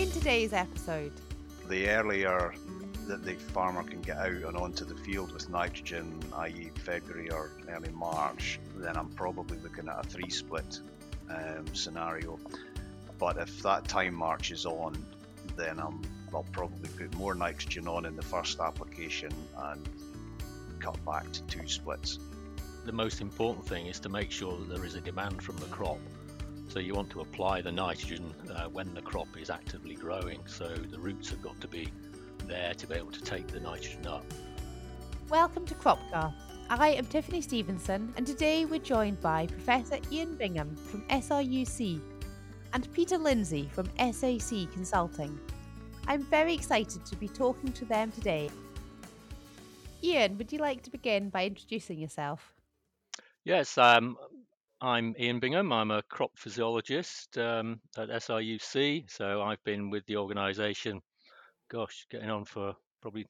in today's episode. The earlier that the farmer can get out and onto the field with nitrogen, i.e., February or early March, then I'm probably looking at a three split um, scenario. But if that time marches on, then I'm, I'll probably put more nitrogen on in the first application and cut back to two splits. The most important thing is to make sure that there is a demand from the crop. So you want to apply the nitrogen uh, when the crop is actively growing. So the roots have got to be there to be able to take the nitrogen up. Welcome to Cropcast. I am Tiffany Stephenson, and today we're joined by Professor Ian Bingham from SRUC and Peter Lindsay from SAC Consulting. I'm very excited to be talking to them today. Ian, would you like to begin by introducing yourself? Yes, um, I'm Ian Bingham. I'm a crop physiologist um, at SRUC. So I've been with the organisation, gosh, getting on for probably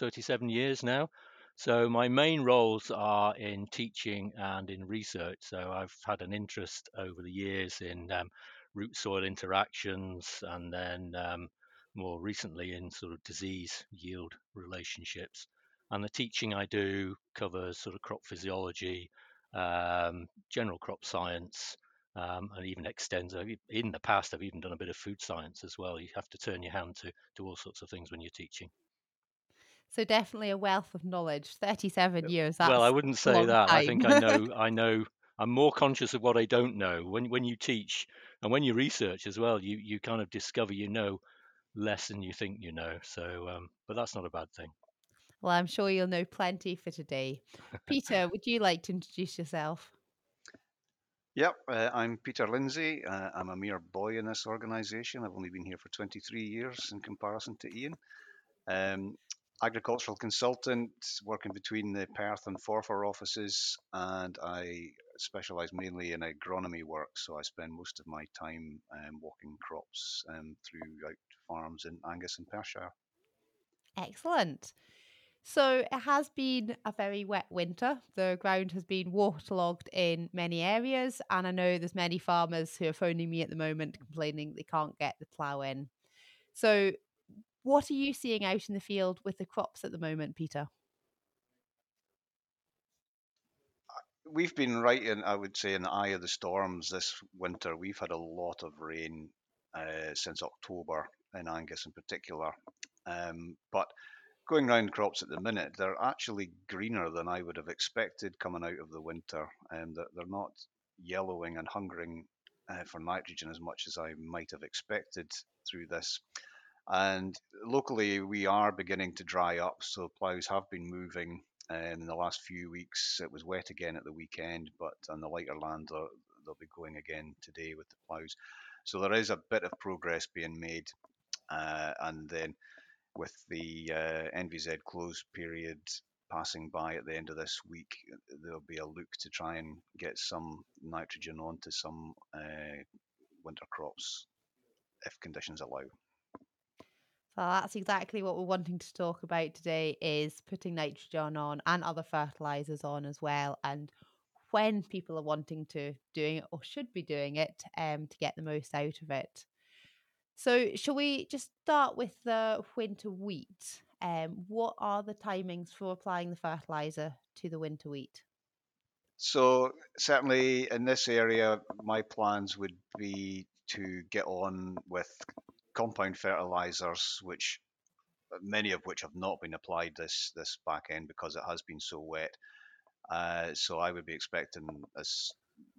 37 years now. So my main roles are in teaching and in research. So I've had an interest over the years in um, root soil interactions and then um, more recently in sort of disease yield relationships. And the teaching I do covers sort of crop physiology, um, general crop science, um, and even extends. In the past, I've even done a bit of food science as well. You have to turn your hand to, to all sorts of things when you're teaching. So definitely a wealth of knowledge. Thirty-seven years. well, I wouldn't say that. Time. I think I know. I know. I'm more conscious of what I don't know. When when you teach and when you research as well, you you kind of discover you know less than you think you know. So, um, but that's not a bad thing. Well, I'm sure you'll know plenty for today. Peter, would you like to introduce yourself? Yep, uh, I'm Peter Lindsay. Uh, I'm a mere boy in this organisation. I've only been here for 23 years in comparison to Ian. Um, agricultural consultant working between the Perth and Forfar offices, and I specialise mainly in agronomy work. So I spend most of my time um, walking crops um, throughout farms in Angus and Perthshire. Excellent. So it has been a very wet winter. The ground has been waterlogged in many areas, and I know there's many farmers who are phoning me at the moment complaining they can't get the plough in. So, what are you seeing out in the field with the crops at the moment, Peter? We've been right in, I would say, in the eye of the storms this winter. We've had a lot of rain uh, since October in Angus in particular. Um, but going round crops at the minute, they're actually greener than I would have expected coming out of the winter, and um, they're not yellowing and hungering uh, for nitrogen as much as I might have expected through this. And locally, we are beginning to dry up, so ploughs have been moving. Um, in the last few weeks, it was wet again at the weekend, but on the lighter land, they'll be going again today with the ploughs. So there is a bit of progress being made, uh, and then with the uh, NVZ close period passing by at the end of this week, there'll be a look to try and get some nitrogen onto some uh, winter crops if conditions allow. So that's exactly what we're wanting to talk about today is putting nitrogen on and other fertilizers on as well and when people are wanting to doing it or should be doing it um, to get the most out of it. So, shall we just start with the winter wheat? Um, what are the timings for applying the fertilizer to the winter wheat? So, certainly in this area, my plans would be to get on with compound fertilizers, which many of which have not been applied this this back end because it has been so wet. Uh, so I would be expecting as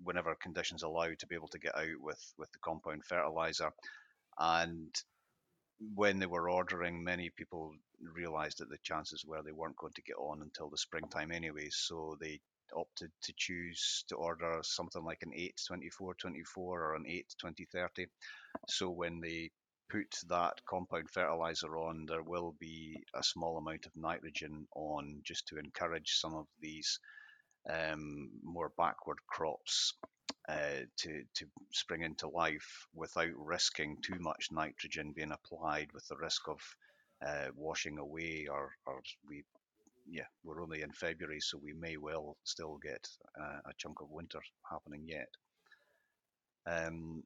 whenever conditions allow to be able to get out with with the compound fertilizer. And when they were ordering, many people realized that the chances were they weren't going to get on until the springtime anyway. So they opted to choose to order something like an 8 24 24 or an 8 20 30. So when they put that compound fertilizer on, there will be a small amount of nitrogen on just to encourage some of these um, more backward crops uh, to to spring into life without risking too much nitrogen being applied, with the risk of uh, washing away, or or we yeah we're only in February, so we may well still get uh, a chunk of winter happening yet. Um,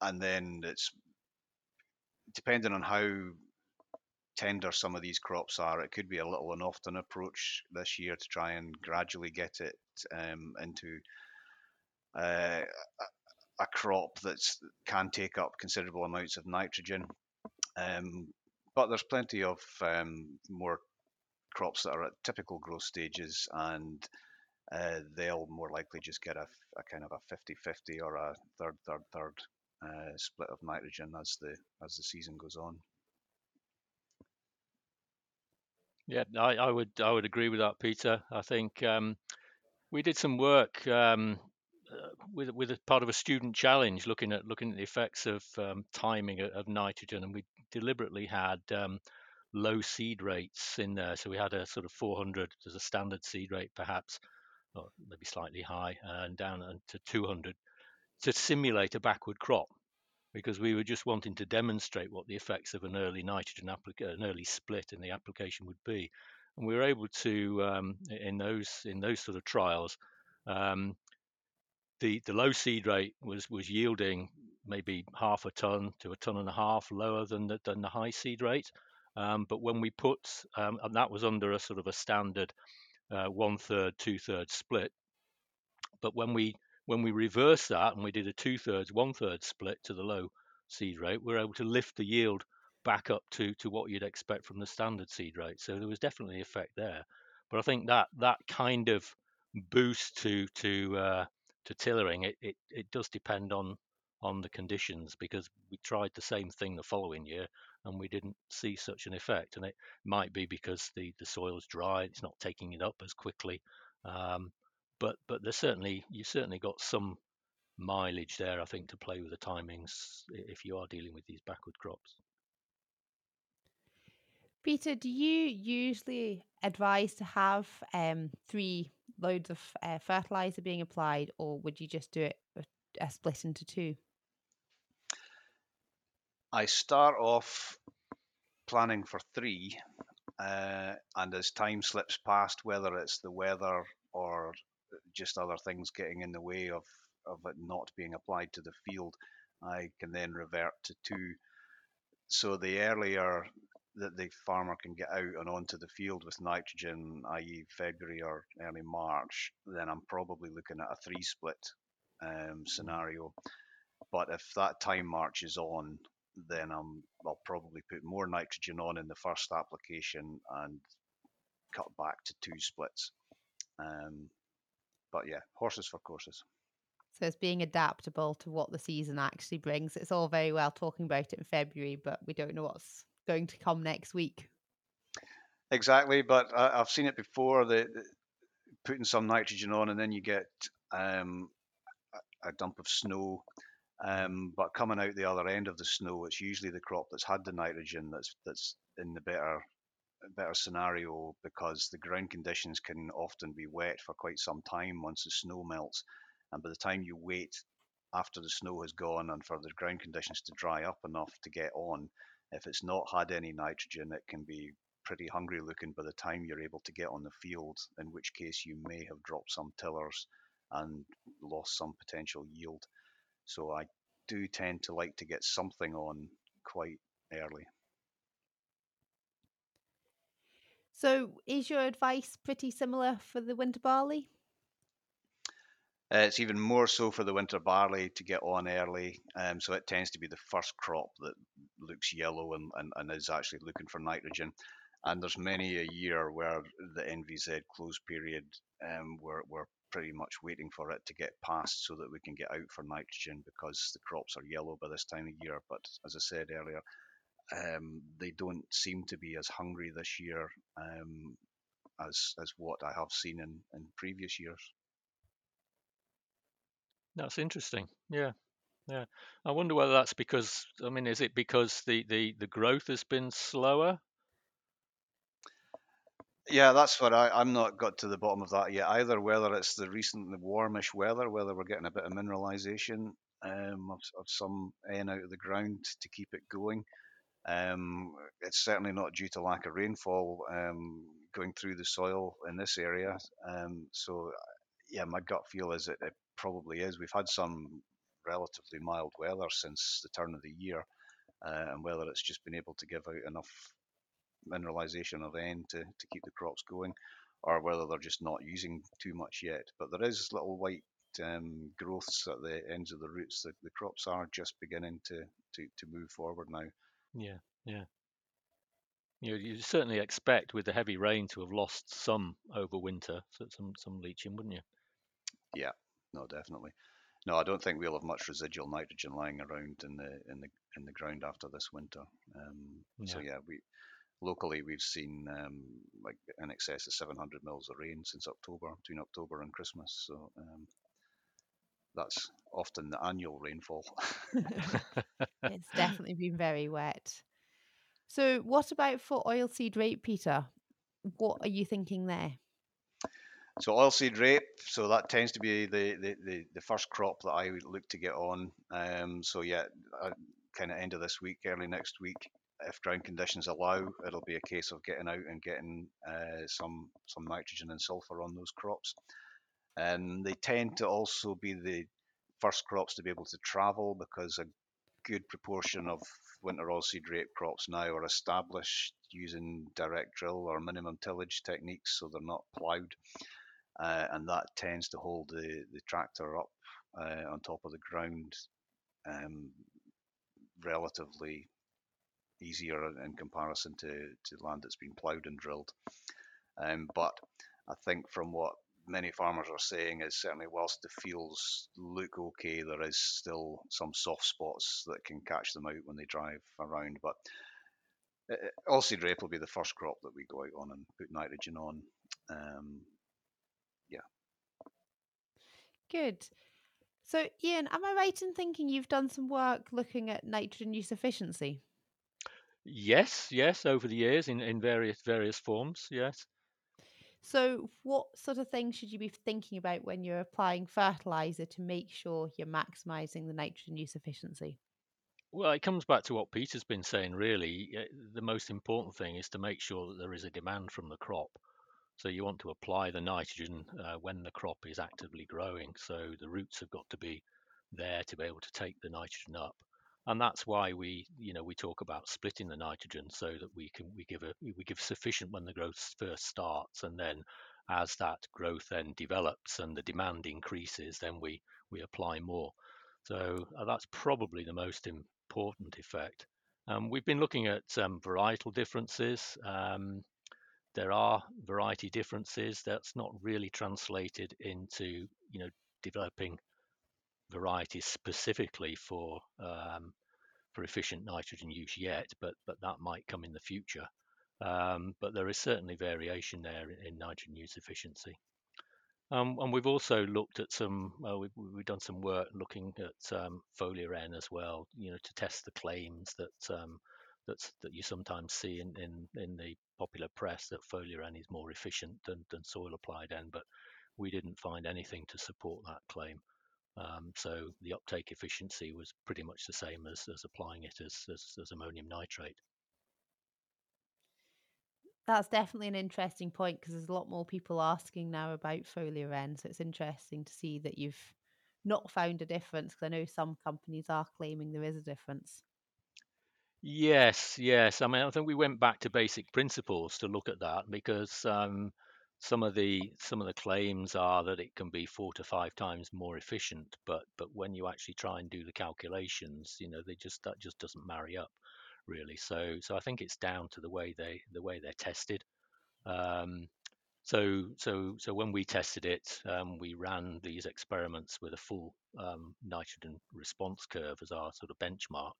and then it's depending on how tender some of these crops are, it could be a little and often approach this year to try and gradually get it um, into uh, a crop that can take up considerable amounts of nitrogen. Um, but there's plenty of um, more crops that are at typical growth stages and uh, they'll more likely just get a, a, kind of a 50-50 or a third, third, third uh, split of nitrogen as the as the season goes on. Yeah, I, I would I would agree with that, Peter. I think um, we did some work um, with with a part of a student challenge, looking at looking at the effects of um, timing of, of, nitrogen, and we deliberately had um, low seed rates in there. So we had a sort of 400 as a standard seed rate, perhaps, or maybe slightly high, and down to 200 to simulate a backward crop because we were just wanting to demonstrate what the effects of an early nitrogen applica- an early split in the application would be and we were able to um, in those in those sort of trials um, the the low seed rate was was yielding maybe half a ton to a ton and a half lower than the, than the high seed rate um, but when we put um, and that was under a sort of a standard uh, one third two thirds split but when we when we reversed that and we did a two thirds, one third split to the low seed rate, we are able to lift the yield back up to to what you'd expect from the standard seed rate. So there was definitely effect there. But I think that that kind of boost to to uh, to tillering it, it it does depend on on the conditions because we tried the same thing the following year and we didn't see such an effect and it might be because the the soil is dry it's not taking it up as quickly um, but but there's certainly you certainly got some mileage there, I think, to play with the timings if you are dealing with these backward crops. Peter, do you usually advise to have um, three loads of uh, fertilizer being applied, or would you just do it a split into two? I start off planning for three, uh, and as time slips past, whether it's the weather or just other things getting in the way of, of it not being applied to the field, I can then revert to two. So the earlier that the farmer can get out and onto the field with nitrogen, i.e. February or early March, then I'm probably looking at a three split um, scenario. But if that time marches on, then I'm, I'll probably put more nitrogen on in the first application and cut back to two splits. Um, but yeah, horses for courses. So it's being adaptable to what the season actually brings. It's all very well talking about it in February, but we don't know what's going to come next week. Exactly, but I, have seen it before. The, the, putting some nitrogen on, and then you get um, a, a, dump of snow. Um, but coming out the other end of the snow, it's usually the crop that's had the nitrogen that's that's in the better better scenario because the ground conditions can often be wet for quite some time once the snow melts. And by the time you wait after the snow has gone and for the ground conditions to dry up enough to get on, if it's not had any nitrogen, it can be pretty hungry looking by the time you're able to get on the field, in which case you may have dropped some tillers and lost some potential yield. So I do tend to like to get something on quite early. So, is your advice pretty similar for the winter barley? Uh, it's even more so for the winter barley to get on early. Um, so it tends to be the first crop that looks yellow and, and, and is actually looking for nitrogen. And there's many a year where the NVZ close period, um, we're, we're pretty much waiting for it to get past so that we can get out for nitrogen because the crops are yellow by this time of year. But as I said earlier, um, they don't seem to be as hungry this year um, as as what I have seen in, in previous years. That's interesting. Yeah, yeah. I wonder whether that's because I mean, is it because the the the growth has been slower? Yeah, that's what I, I'm not got to the bottom of that yet either. Whether it's the recent warmish weather, whether we're getting a bit of mineralization um, of, of some N out of the ground to keep it going, um, it's certainly not due to lack of rainfall um, going through the soil in this area. Um, so, yeah, my gut feel is that it probably is. We've had some relatively mild weather since the turn of the year, uh, and whether it's just been able to give out enough mineralization of N to, to keep the crops going, or whether they're just not using too much yet. But there is little white um, growths at the ends of the roots. The, the crops are just beginning to, to, to move forward now. Yeah, yeah. You, you certainly expect with the heavy rain to have lost some over winter, so some some leaching, wouldn't you? Yeah, no, definitely. No, I don't think we'll have much residual nitrogen lying around in the in the in the ground after this winter. Um, yeah. So yeah, we locally we've seen um, like in excess of 700 mils of rain since October, between October and Christmas. So um, that's often the annual rainfall. it's definitely been very wet. So, what about for oilseed rape, Peter? What are you thinking there? So oilseed rape, so that tends to be the, the, the, the first crop that I would look to get on. Um, so yeah, uh, kind of end of this week, early next week, if ground conditions allow, it'll be a case of getting out and getting uh, some some nitrogen and sulfur on those crops. And they tend to also be the first crops to be able to travel because a good proportion of winter oilseed rape crops now are established using direct drill or minimum tillage techniques, so they're not ploughed, uh, and that tends to hold the, the tractor up uh, on top of the ground um, relatively easier in comparison to, to land that's been ploughed and drilled. Um, but I think from what many farmers are saying is certainly whilst the fields look okay, there is still some soft spots that can catch them out when they drive around. But uh, oilseed rape will be the first crop that we go out on and put nitrogen on. Um. Good. So, Ian, am I right in thinking you've done some work looking at nitrogen use efficiency? Yes, yes, over the years in, in various various forms, yes. So, what sort of things should you be thinking about when you're applying fertilizer to make sure you're maximizing the nitrogen use efficiency? Well, it comes back to what Peter's been saying, really. Eh, the most important thing is to make sure that there is a demand from the crop. So, you want to apply the nitrogen uh, when the crop is actively growing. So, the roots have got to be there to be able to take the nitrogen up. And that's why we you know we talk about splitting the nitrogen so that we can we give a we give sufficient when the growth first starts. And then as that growth then develops and the demand increases then we we apply more. So uh, that's probably the most important effect. Um, we've been looking at um, varietal differences. Um, there are variety differences that's not really translated into you know developing varieties specifically for um, for efficient nitrogen use yet, but but that might come in the future. Um, but there is certainly variation there in, in nitrogen use efficiency. Um, and we've also looked at some, uh, we've, we've, done some work looking at um, foliar N as well, you know, to test the claims that um, that's, that you sometimes see in, in, in the popular press that foliar N is more efficient than, than soil applied N, but we didn't find anything to support that claim. Um, so the uptake efficiency was pretty much the same as, as applying it as, as, as ammonium nitrate. That's definitely an interesting point because there's a lot more people asking now about foliar N. So it's interesting to see that you've not found a difference because I know some companies are claiming there is a difference. Yes, yes. I mean, I think we went back to basic principles to look at that because um, some of the some of the claims are that it can be four to five times more efficient, but but when you actually try and do the calculations, you know, they just that just doesn't marry up really. So so I think it's down to the way they the way they're tested. Um, so so so when we tested it, um, we ran these experiments with a full um, nitrogen response curve as our sort of benchmark,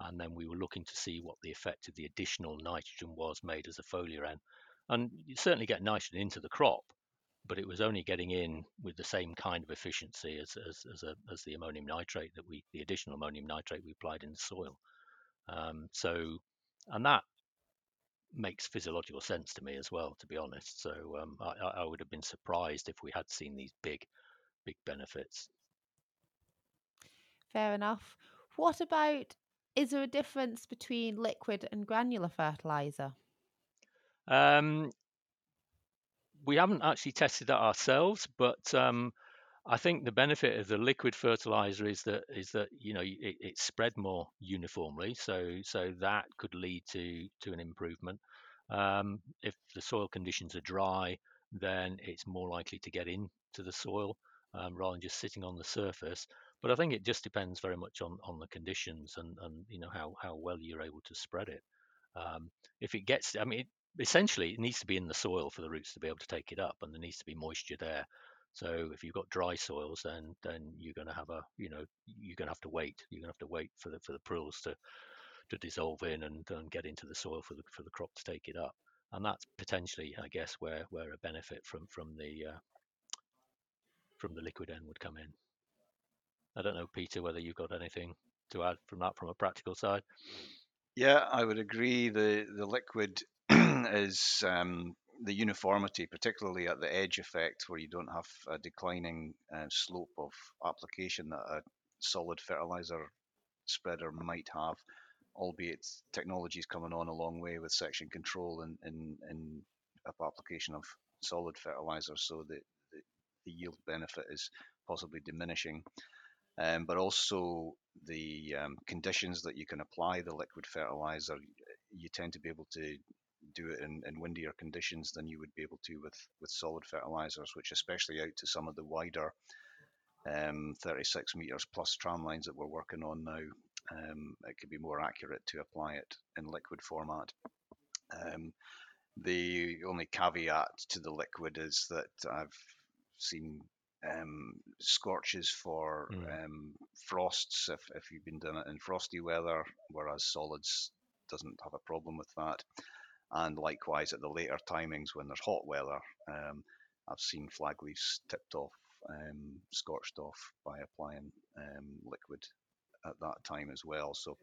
and then we were looking to see what the effect of the additional nitrogen was made as a foliar N and you certainly get nitrogen into the crop, but it was only getting in with the same kind of efficiency as as as, a, as the ammonium nitrate that we the additional ammonium nitrate we applied in the soil. Um, so, and that makes physiological sense to me as well, to be honest. So um, I, I would have been surprised if we had seen these big, big benefits. Fair enough. What about is there a difference between liquid and granular fertilizer? Um, we haven't actually tested that ourselves, but um, I think the benefit of the liquid fertilizer is that is that you know it, it's spread more uniformly, so so that could lead to to an improvement. Um, if the soil conditions are dry, then it's more likely to get into the soil um, rather than just sitting on the surface. But I think it just depends very much on, on the conditions and, and you know how, how well you're able to spread it. Um, if it gets, I mean, it, essentially it needs to be in the soil for the roots to be able to take it up, and there needs to be moisture there. So if you've got dry soils, then then you're going to have a you know you're going to have to wait. You're going to have to wait for the for the prills to to dissolve in and, and get into the soil for the for the crop to take it up. And that's potentially, I guess, where where a benefit from from the uh, from the liquid N would come in. I don't know, Peter, whether you've got anything to add from that from a practical side. Yeah, I would agree. The the liquid is um, the uniformity, particularly at the edge effect, where you don't have a declining uh, slope of application that a solid fertilizer spreader might have, albeit technology is coming on a long way with section control and in, in, application of solid fertilizer, so that the, the yield benefit is possibly diminishing um, but also the um, conditions that you can apply the liquid fertilizer. You tend to be able to do it in, in windier conditions than you would be able to with, with solid fertilizers, which especially out to some of the wider um, 36 meters plus tram lines that we're working on now, um, it could be more accurate to apply it in liquid format. Um, the only caveat to the liquid is that I've seen um, scorches for mm. um, frosts if, if you've been doing it in frosty weather, whereas solids doesn't have a problem with that. And likewise at the later timings when there's hot weather, um, I've seen flag leaves tipped off, um, scorched off by applying um, liquid at that time as well. So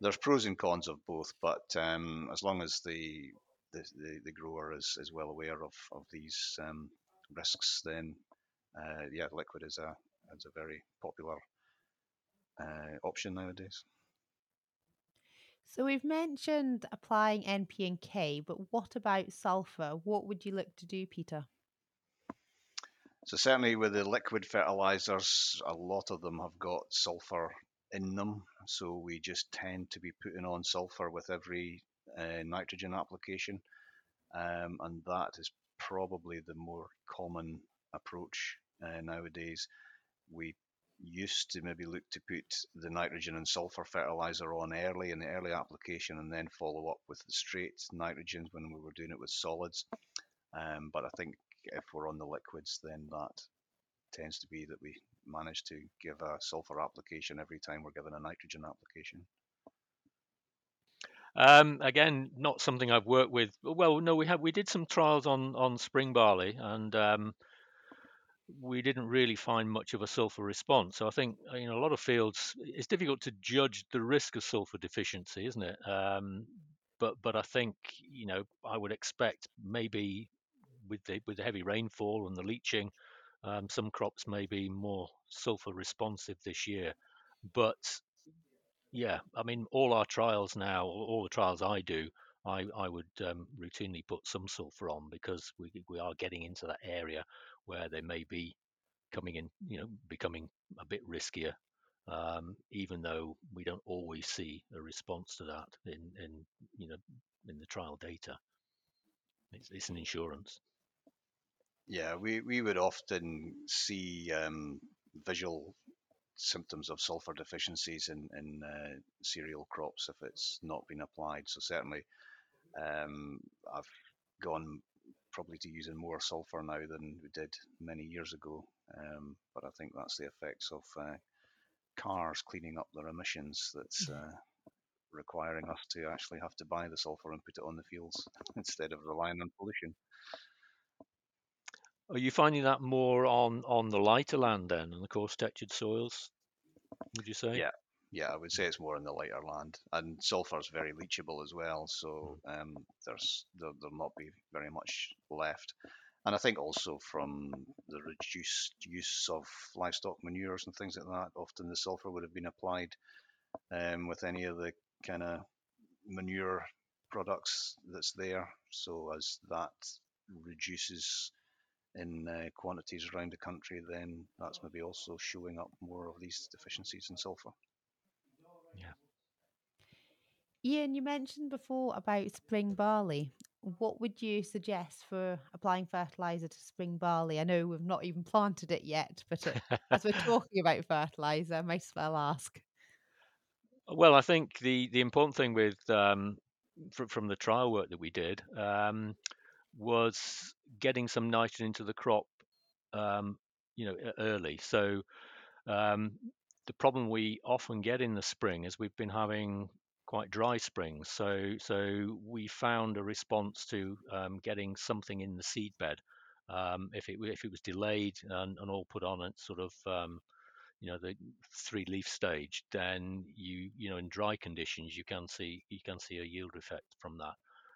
there's pros and cons of both, but um, as long as the the, the, the grower is, is well aware of, of these risks, then yeah, liquid is a is a very popular uh, option nowadays. So we've mentioned applying NP and K, but what about sulfur? What would you look to do, Peter? So certainly with the liquid fertilizers, a lot of them have got sulfur in them. So we just tend to be putting on sulfur with every uh, nitrogen application, um, and that is probably the more common approach uh, nowadays. We used to maybe look to put the nitrogen and sulfur fertilizer on early in the early application and then follow up with the straight nitrogen when we were doing it with solids. Um, but I think if we're on the liquids, then that tends to be that we manage to give a sulfur application every time we're given a nitrogen application. Um, again, not something I've worked with. Well, no, we have we did some trials on on spring barley, and um, we didn't really find much of a sulfur response. So I think in a lot of fields it's difficult to judge the risk of sulfur deficiency, isn't it? Um, but but I think you know I would expect maybe with the with the heavy rainfall and the leaching, um, some crops may be more sulfur responsive this year. But yeah, I mean all our trials now, all the trials I do, I, I would um, routinely put some sulfur on because we, we are getting into that area where they may be coming in, you know, becoming a bit riskier, um, even though we don't always see a response to that in, in you know, in the trial data. It's, it's an insurance. Yeah, we, we would often see um, visual symptoms of sulfur deficiencies in, in uh, cereal crops if it's not been applied. So certainly um, I've gone probably to using more sulfur now than we did many years ago. Um, but I think that's the effects of uh, cars cleaning up their emissions that's mm. uh, requiring us to actually have to buy the sulfur and put it on the fields instead of relying on pollution. Are you finding that more on, on the lighter land then, and the coarse textured soils? Would you say? Yeah, yeah, I would say it's more in the lighter land, and sulfur is very leachable as well. So hmm. um, there's there, there'll not be very much left. And I think also from the reduced use of livestock manures and things like that, often the sulfur would have been applied um, with any of the kind of manure products that's there. So as that reduces in uh, quantities around the country, then that's maybe also showing up more of these deficiencies in sulfur. Yeah. Ian, you mentioned before about spring barley. What would you suggest for applying fertilizer to spring barley? I know we've not even planted it yet, but it, as we're talking about fertilizer, I might as well ask. Well, I think the the important thing with um, fr- from the trial work that we did um, was getting some nitrogen into the crop, um, you know, early. So um, the problem we often get in the spring is we've been having quite dry springs. So so we found a response to um, getting something in the seed bed. Um, if it if it was delayed and, and all put on at sort of um, you know the three leaf stage, then you you know in dry conditions you can see you can see a yield effect from that.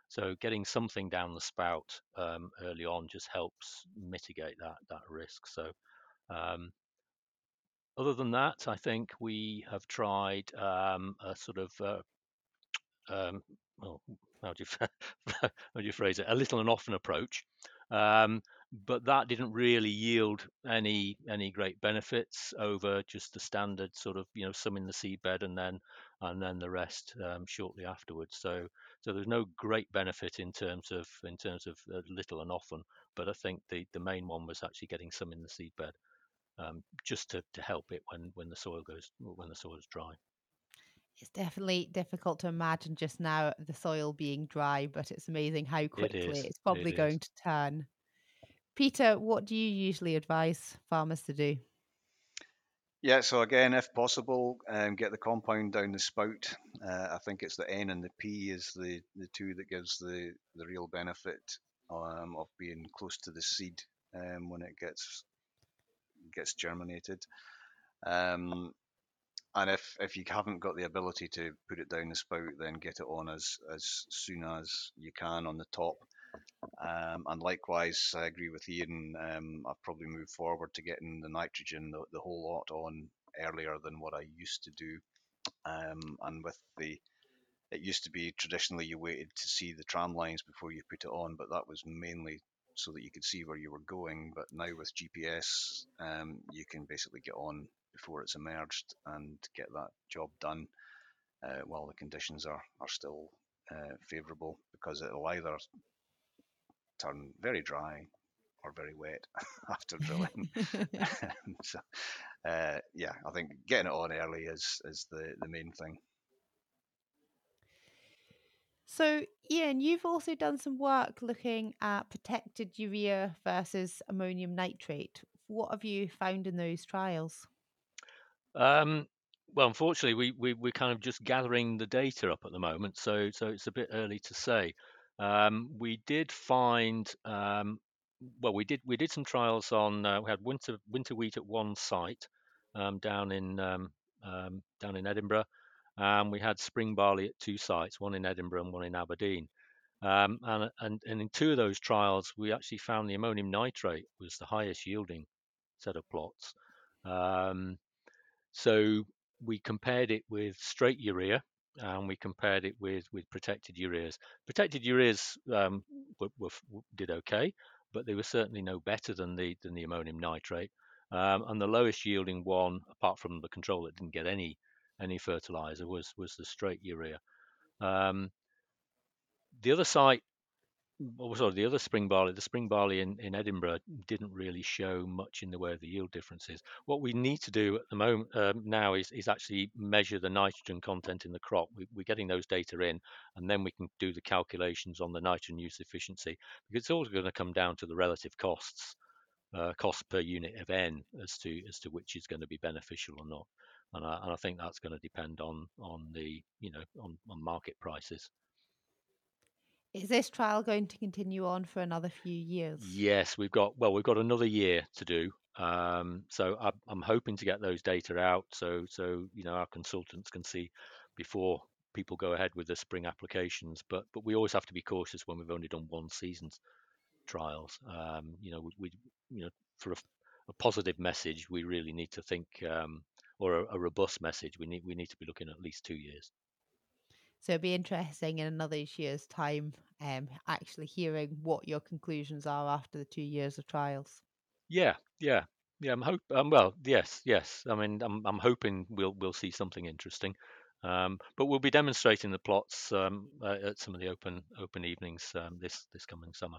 So getting something down the spout um, early on just helps mitigate that that risk. So um, other than that, I think we have tried um, a sort of uh, um, well, how do you how do you phrase it? A little and often approach, um, but that didn't really yield any any great benefits over just the standard sort of you know some in the seedbed and then and then the rest um, shortly afterwards. So so there's no great benefit in terms of in terms of uh, little and often, but I think the the main one was actually getting some in the seedbed. Um, just to, to help it when, when the soil goes when the soil is dry. It's definitely difficult to imagine just now the soil being dry, but it's amazing how quickly is, it's probably it going to turn. Peter, what do you usually advise farmers to do? Yeah, so again, if possible, um, get the compound down the spout. Uh, I think it's the N and the P is the, the two that gives the, the real benefit um, of being close to the seed um, when it gets gets germinated. Um, and if if you haven't got the ability to put it down the spout, then get it on as as soon as you can on the top. Um, and likewise, I agree with Ian. Um, I've probably moved forward to getting the nitrogen, the, the whole lot, on earlier than what I used to do. Um, and with the, it used to be traditionally you waited to see the tram lines before you put it on, but that was mainly so that you could see where you were going. But now with GPS, um, you can basically get on before it's emerged and get that job done uh, while the conditions are are still uh, favourable because it'll either turn very dry or very wet after drilling. so, uh, yeah, I think getting it on early is is the the main thing. So, Ian, you've also done some work looking at protected urea versus ammonium nitrate. What have you found in those trials? Um, well, unfortunately, we, we we're kind of just gathering the data up at the moment, so so it's a bit early to say. Um, we did find, um, well, we did we did some trials on. Uh, we had winter winter wheat at one site um, down in um, um, down in Edinburgh, and we had spring barley at two sites, one in Edinburgh and one in Aberdeen. Um, and, and and in two of those trials, we actually found the ammonium nitrate was the highest yielding set of plots. Um, so we compared it with straight urea and we compared it with with protected ureas. Protected ureas um, were, were, did okay, but they were certainly no better than the than the ammonium nitrate. Um, and the lowest yielding one, apart from the control that didn't get any any fertilizer, was was the straight urea. Um, the other site well, sorry, the other spring barley, the spring barley in, in Edinburgh didn't really show much in the way of the yield differences. What we need to do at the moment um, now is, is actually measure the nitrogen content in the crop. We, we're getting those data in, and then we can do the calculations on the nitrogen use efficiency because it's always going to come down to the relative costs, uh, cost per unit of N as to as to which is going to be beneficial or not. And I, and I think that's going to depend on on the you know on, on market prices. Is this trial going to continue on for another few years? Yes, we've got well, we've got another year to do. Um, so I'm, I'm hoping to get those data out so so you know our consultants can see before people go ahead with the spring applications. But but we always have to be cautious when we've only done one season's trials. Um, you know, we, we you know for a, a, positive message, we really need to think, um, or a, a robust message, we need we need to be looking at least two years. So it'd be interesting in another year's time, um, actually hearing what your conclusions are after the two years of trials. Yeah, yeah, yeah. I'm hope. Um, well, yes, yes. I mean, I'm I'm hoping we'll we'll see something interesting. Um, but we'll be demonstrating the plots um, uh, at some of the open open evenings um, this this coming summer,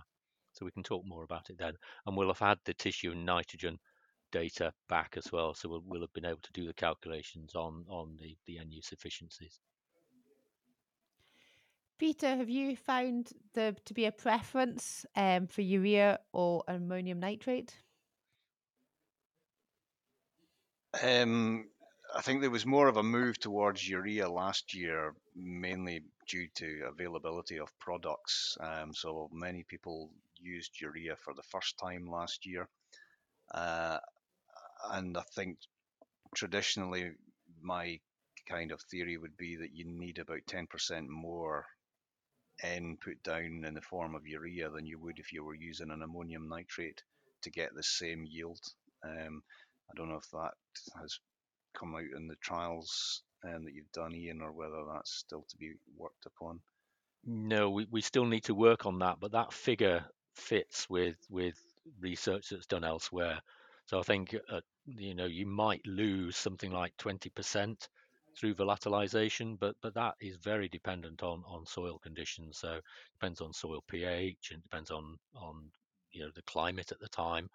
so we can talk more about it then. And we'll have had the tissue and nitrogen data back as well, so we'll we'll have been able to do the calculations on on the the N-use efficiencies. Peter, have you found there to be a preference um, for urea or ammonium nitrate? Um, I think there was more of a move towards urea last year, mainly due to availability of products. Um, so many people used urea for the first time last year. Uh, and I think traditionally, my kind of theory would be that you need about 10% more N put down in the form of urea than you would if you were using an ammonium nitrate to get the same yield. Um, I don't know if that has come out in the trials um, that you've done, Ian, or whether that's still to be worked upon. No, we, we still need to work on that, but that figure fits with with research that's done elsewhere. So I think uh, you know you might lose something like 20% through volatilization, but but that is very dependent on on soil conditions. So it depends on soil pH and depends on on you know the climate at the time,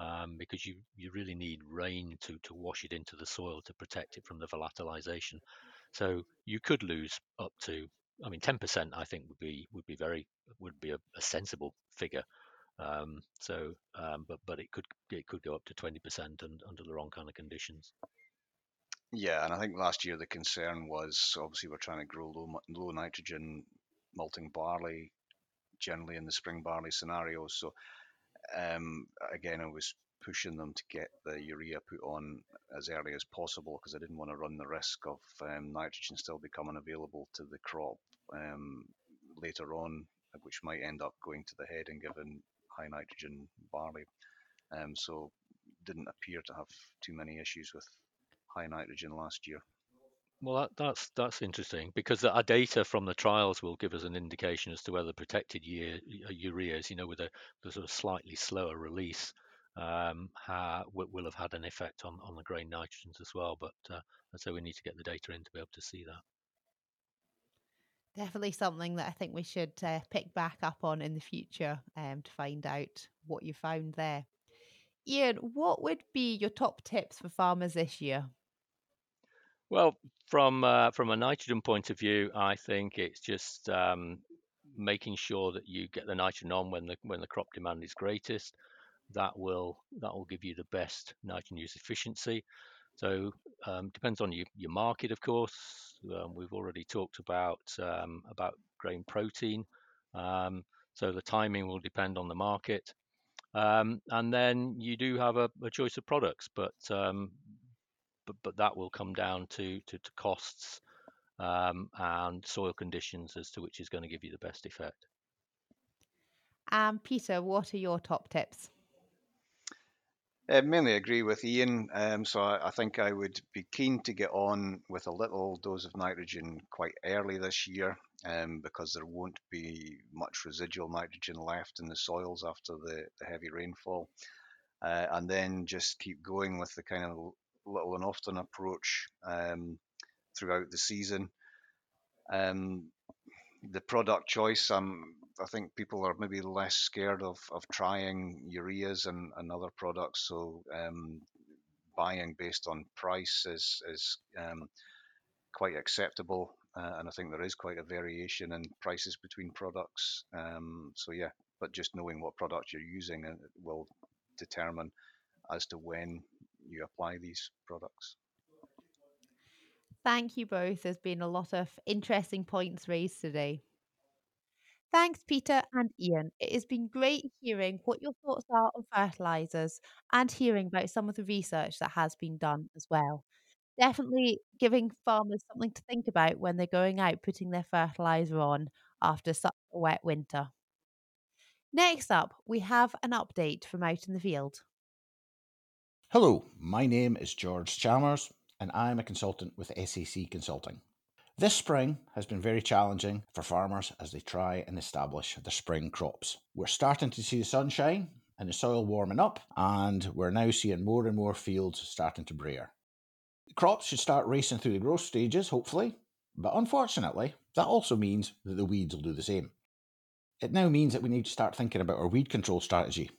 um, because you you really need rain to to wash it into the soil to protect it from the volatilization. So you could lose up to I mean, 10% I think would be would be very would be a, a sensible figure. Um, so, um, but but it could it could go up to 20% and, under the wrong kind of conditions. Yeah, and I think last year the concern was obviously we're trying to grow low, low nitrogen malting barley, generally in the spring barley scenario. So um, again, I was pushing them to get the urea put on as early as possible because I didn't want to run the risk of um, nitrogen still becoming available to the crop um, later on, which might end up going to the head and giving high nitrogen barley. Um, so didn't appear to have too many issues with high nitrogen last year. Well, that, that's that's interesting because our data from the trials will give us an indication as to whether protected year, ureas, you know, with a, a sort of slightly slower release, um, ha, will have had an effect on, on the grain nitrogens as well. But uh, so we need to get the data in to be able to see that. Definitely something that I think we should uh, pick back up on in the future um, to find out what you found there. Ian, what would be your top tips for farmers this year? Well, from uh, from a nitrogen point of view, I think it's just um, making sure that you get the nitrogen on when the when the crop demand is greatest. That will that will give you the best nitrogen use efficiency. So um, depends on your, your market, of course. Um, we've already talked about um, about grain protein. Um, so the timing will depend on the market. Um, and then you do have a, a choice of products, but um, but but that will come down to to, to costs and soil conditions as to which is going to give you the best effect. Um, Peter, what are your top tips? Uh, mainly agree with Ian. Um, so I, I, think I would be keen to get on with a little dose of nitrogen quite early this year um, because there won't be much residual nitrogen left in the soils after the, the heavy rainfall. Uh, and then just keep going with the kind of little and often approach um, throughout the season. Um, the product choice, um, I think people are maybe less scared of, of trying ureas and, and other products. So um, buying based on price is is um, quite acceptable, uh, and I think there is quite a variation in prices between products. Um, so yeah, but just knowing what product you're using uh, will determine as to when you apply these products. Thank you both. There's been a lot of interesting points raised today. Thanks, Peter and Ian. It has been great hearing what your thoughts are on fertilizers and hearing about some of the research that has been done as well. Definitely giving farmers something to think about when they're going out putting their fertilizer on after such a wet winter. Next up, we have an update from out in the field. Hello, my name is George Chalmers, and I'm a consultant with SAC Consulting. This spring has been very challenging for farmers as they try and establish their spring crops. We're starting to see the sunshine and the soil warming up, and we're now seeing more and more fields starting to brear. Crops should start racing through the growth stages, hopefully, but unfortunately, that also means that the weeds will do the same. It now means that we need to start thinking about our weed control strategy.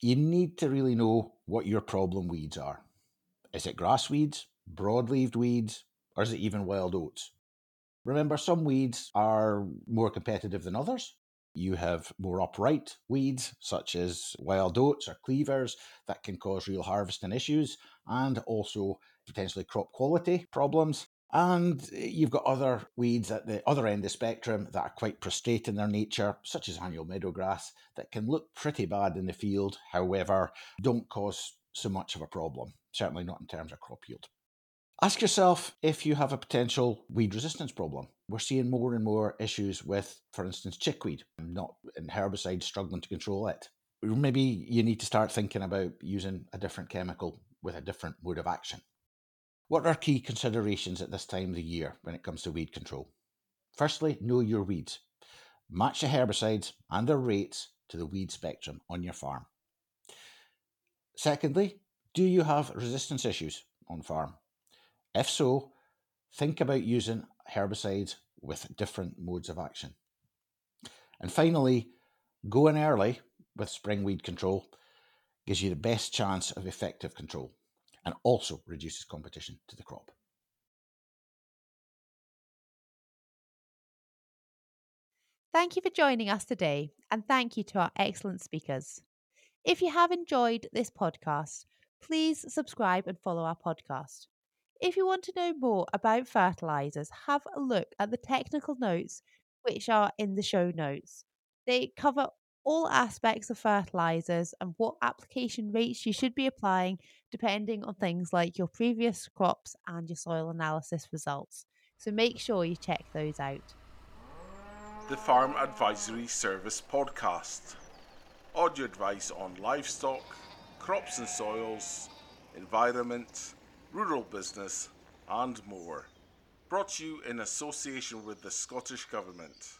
You need to really know what your problem weeds are. Is it grass weeds, broad-leaved weeds, or is it even wild oats? Remember, some weeds are more competitive than others. You have more upright weeds, such as wild oats or cleavers, that can cause real harvesting issues and also potentially crop quality problems. And eh, you've got other weeds at the other end of the spectrum that are quite prostrate in their nature, such as annual meadowgrass, that can look pretty bad in the field, however, don't cause so much of a problem, certainly not in terms of crop yield. Ask yourself if you have a potential weed resistance problem. We're seeing more and more issues with, for instance, chickweed, not in herbicides struggling to control it. Maybe you need to start thinking about using a different chemical with a different mode of action. What are key considerations at this time of the year when it comes to weed control? Firstly, know your weeds. Match the herbicides and their rates to the weed spectrum on your farm. Secondly, do you have resistance issues on farm? If so, think about using herbicides with different modes of action. And finally, going early with spring weed control gives you the best chance of effective control and also reduces competition to the crop. Thank you for joining us today, and thank you to our excellent speakers. If you have enjoyed this podcast, please subscribe and follow our podcast. If you want to know more about fertilizers, have a look at the technical notes which are in the show notes. They cover all aspects of fertilizers and what application rates you should be applying depending on things like your previous crops and your soil analysis results. So make sure you check those out. The Farm Advisory Service Podcast audio advice on livestock, crops and soils, environment rural business, and more. Brought to you in association with the Scottish Government.